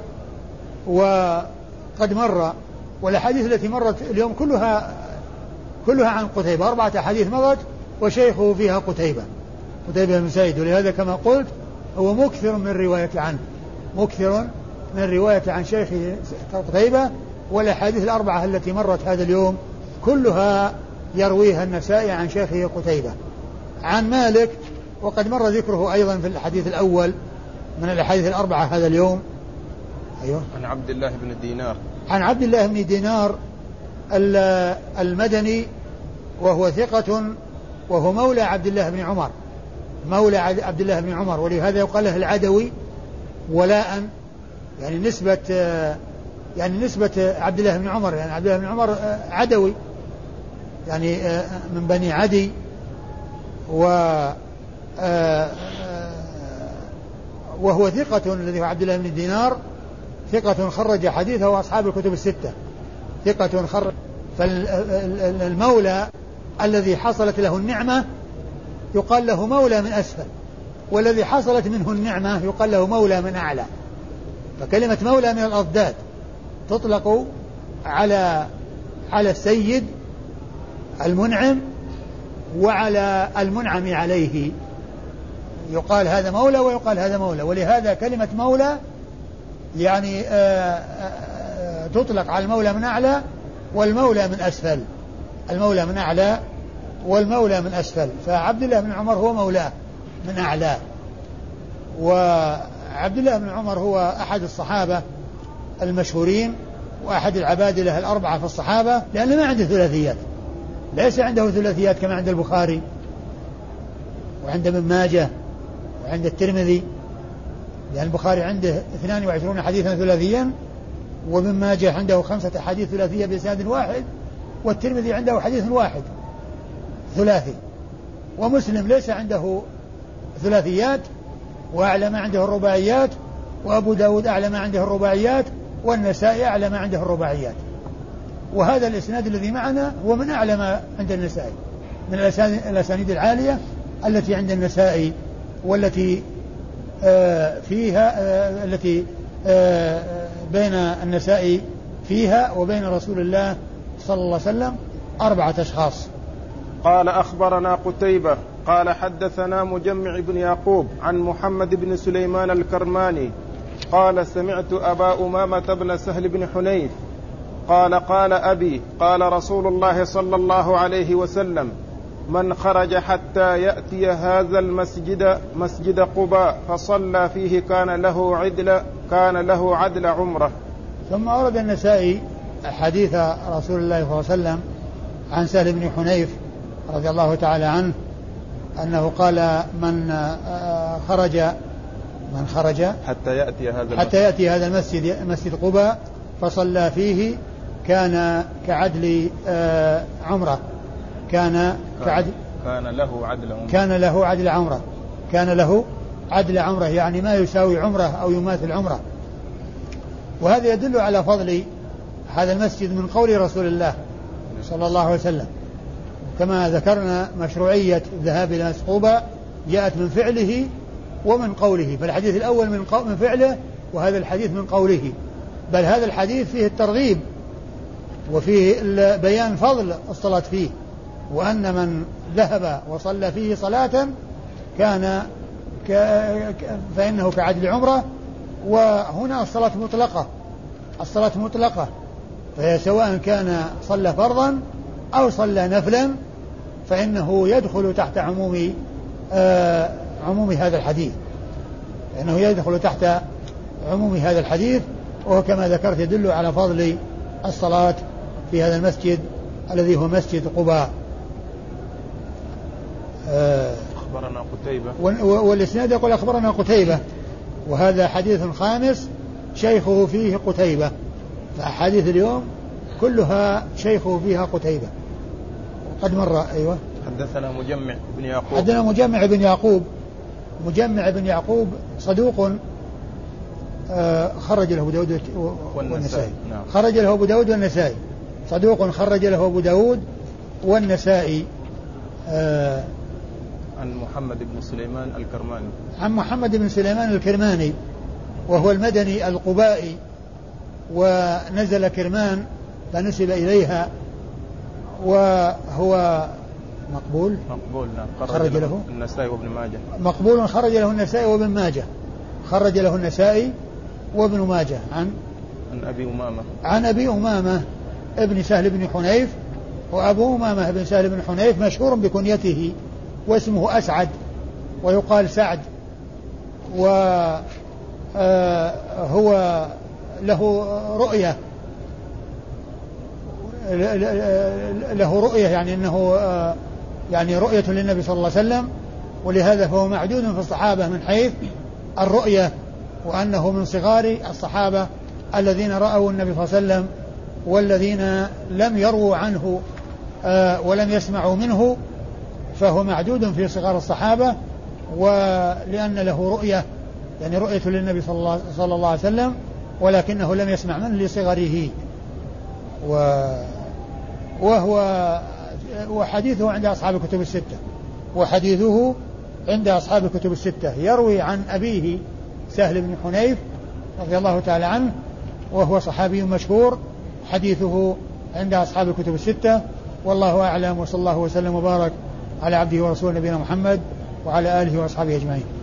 وقد مر والأحاديث التي مرت اليوم كلها كلها عن قتيبة. أربعة أحاديث مضت وشيخه فيها قتيبة. قتيبة بن سعيد ولهذا كما قلت هو مكثر من الرواية عنه. مكثر من الرواية عن شيخه قتيبة والأحاديث الأربعة التي مرت هذا اليوم كلها يرويها النسائي عن شيخه قتيبة. عن مالك وقد مر ذكره أيضا في الحديث الأول من الأحاديث الأربعة هذا اليوم. أيوه. عن عبد الله بن دينار. عن عبد الله بن دينار المدني وهو ثقة وهو مولى عبد الله بن عمر. مولى عبد الله بن عمر ولهذا يقال له العدوي ولاء يعني نسبة يعني نسبة عبد الله بن عمر يعني عبد الله بن عمر عدوي. يعني من بني عدي و وهو ثقة الذي هو عبد الله بن دينار ثقة خرج حديثه أصحاب الكتب الستة. ثقة خرج فالمولى الذي حصلت له النعمة يقال له مولى من أسفل والذي حصلت منه النعمة يقال له مولى من أعلى. فكلمة مولى من الأضداد تطلق على على السيد المنعم وعلى المنعم عليه. يقال هذا مولى ويقال هذا مولى ولهذا كلمة مولى يعني آآ آآ تطلق على المولى من أعلى والمولى من أسفل. المولى من أعلى والمولى من أسفل. فعبد الله بن عمر هو مولاه من أعلى وعبد الله بن عمر هو أحد الصحابة المشهورين وأحد العبادلة الأربعة في الصحابة لأنه ما عنده ثلاثيات. ليس عنده ثلاثيات كما عند البخاري وعند ابن ماجه وعند الترمذي لأن البخاري عنده 22 حديثا ثلاثيا وابن ماجه عنده خمسة أحاديث ثلاثية بإسناد واحد والترمذي عنده حديث واحد ثلاثي. ومسلم ليس عنده ثلاثيات وأعلى ما عنده الرباعيات وأبو داود أعلى ما عنده الرباعيات والنسائي أعلى ما عنده الرباعيات. وهذا الإسناد الذي معنا هو من أعلى ما عند النسائي من الأسانيد العالية التي عند النسائي والتي آه، فيها آه، التي آه، بين النسائي فيها وبين رسول الله صلى الله عليه وسلم أربعة أشخاص. قال أخبرنا قتيبة قال حدثنا مجمع بن يعقوب عن محمد بن سليمان الكرماني قال سمعت أبا أمامة بن سهل بن حنيف قال قال أبي قال رسول الله صلى الله عليه وسلم من خرج حتى يأتي هذا المسجد مسجد قباء فصلى فيه كان له عدل كان له عدل عمرة. ثم أورد النسائي حديث رسول الله صلى الله عليه وسلم عن سهل بن حنيف رضي الله تعالى عنه أنه قال من آه، خرج من خرج حتى يأتي هذا حتى يأتي هذا المسجد مسجد قباء فصلى فيه كان كعدل آه، عمرة. كان كعدل كان له عدل عمرة. كان له عدل عمرة. كان له عدل عمرة يعني ما يساوي عمرة أو يماثل عمرة. وهذا يدل على فضل هذا المسجد من قول رسول الله صلى الله عليه وسلم. كما ذكرنا مشروعية الذهاب إلى مسقوبة جاءت من فعله ومن قوله. فالحديث الأول من, من فعله وهذا الحديث من قوله. بل هذا الحديث فيه الترغيب وفيه بيان فضل الصلاة فيه وأن من ذهب وصلى فيه صلاة كان فإنه كعدل عمرة وهنا الصلاة مطلقة الصلاة مطلقة فهي سواء كان صلى فرضا أو صلى نفلا فإنه يدخل تحت عموم آه عموم هذا الحديث فإنه يدخل تحت عموم هذا الحديث وهو كما ذكرت يدل على فضل الصلاة في هذا المسجد الذي هو مسجد قباء. آه أخبرنا قتيبة. والإسناد يقول أخبرنا قتيبة وهذا حديث خامس شيخه فيه قتيبة. فأحاديث اليوم كلها شيخه فيها قتيبة. قد مر أيوة. حدثنا مجمع بن يعقوب. حدثنا مجمع بن يعقوب. مجمع بن يعقوب صدوق آه، خرج له أبو داود والنسائي. نعم. خرج له أبو داود والنسائي. صدوق خرج له أبو داود والنسائي آه عن محمد بن سليمان الكرماني. عن محمد بن سليمان الكرماني وهو المدني القبائي ونزل كرمان فنسب إليها وهو مقبول؟ مقبول نعم. خرج له؟ النسائي وابن ماجه. مقبول خرج له النسائي وابن ماجه. خرج له النسائي وابن ماجه. عن؟ عن أبي أمامة. عن أبي أمامة. ابن سهل بن حنيف وأبو أمامة بن سهل بن حنيف مشهور بكنيته واسمه أسعد ويقال سعد وهو آه، له رؤية. له رؤية يعني أنه آه، يعني رؤية للنبي صلى الله عليه وسلم ولهذا فهو معدود في الصحابة من حيث الرؤية وأنه من صغار الصحابة الذين رأوا النبي صلى الله عليه وسلم والذين لم يروا عنه آه، ولم يسمعوا منه فهو معدود في صغار الصحابة ولأن له رؤية يعني رؤية للنبي صلى الله, صلى الله عليه وسلم ولكنه لم يسمع منه لصغره. و وهو وحديثه عند أصحاب الكتب الستة. وحديثه عند أصحاب الكتب الستة. يروي عن أبيه سهل بن حنيف رضي الله تعالى عنه وهو صحابي مشهور حديثه عند أصحاب الكتب الستة. والله أعلم وصلى الله وسلم وبارك على عبده ورسوله نبينا محمد وعلى آله وأصحابه أجمعين.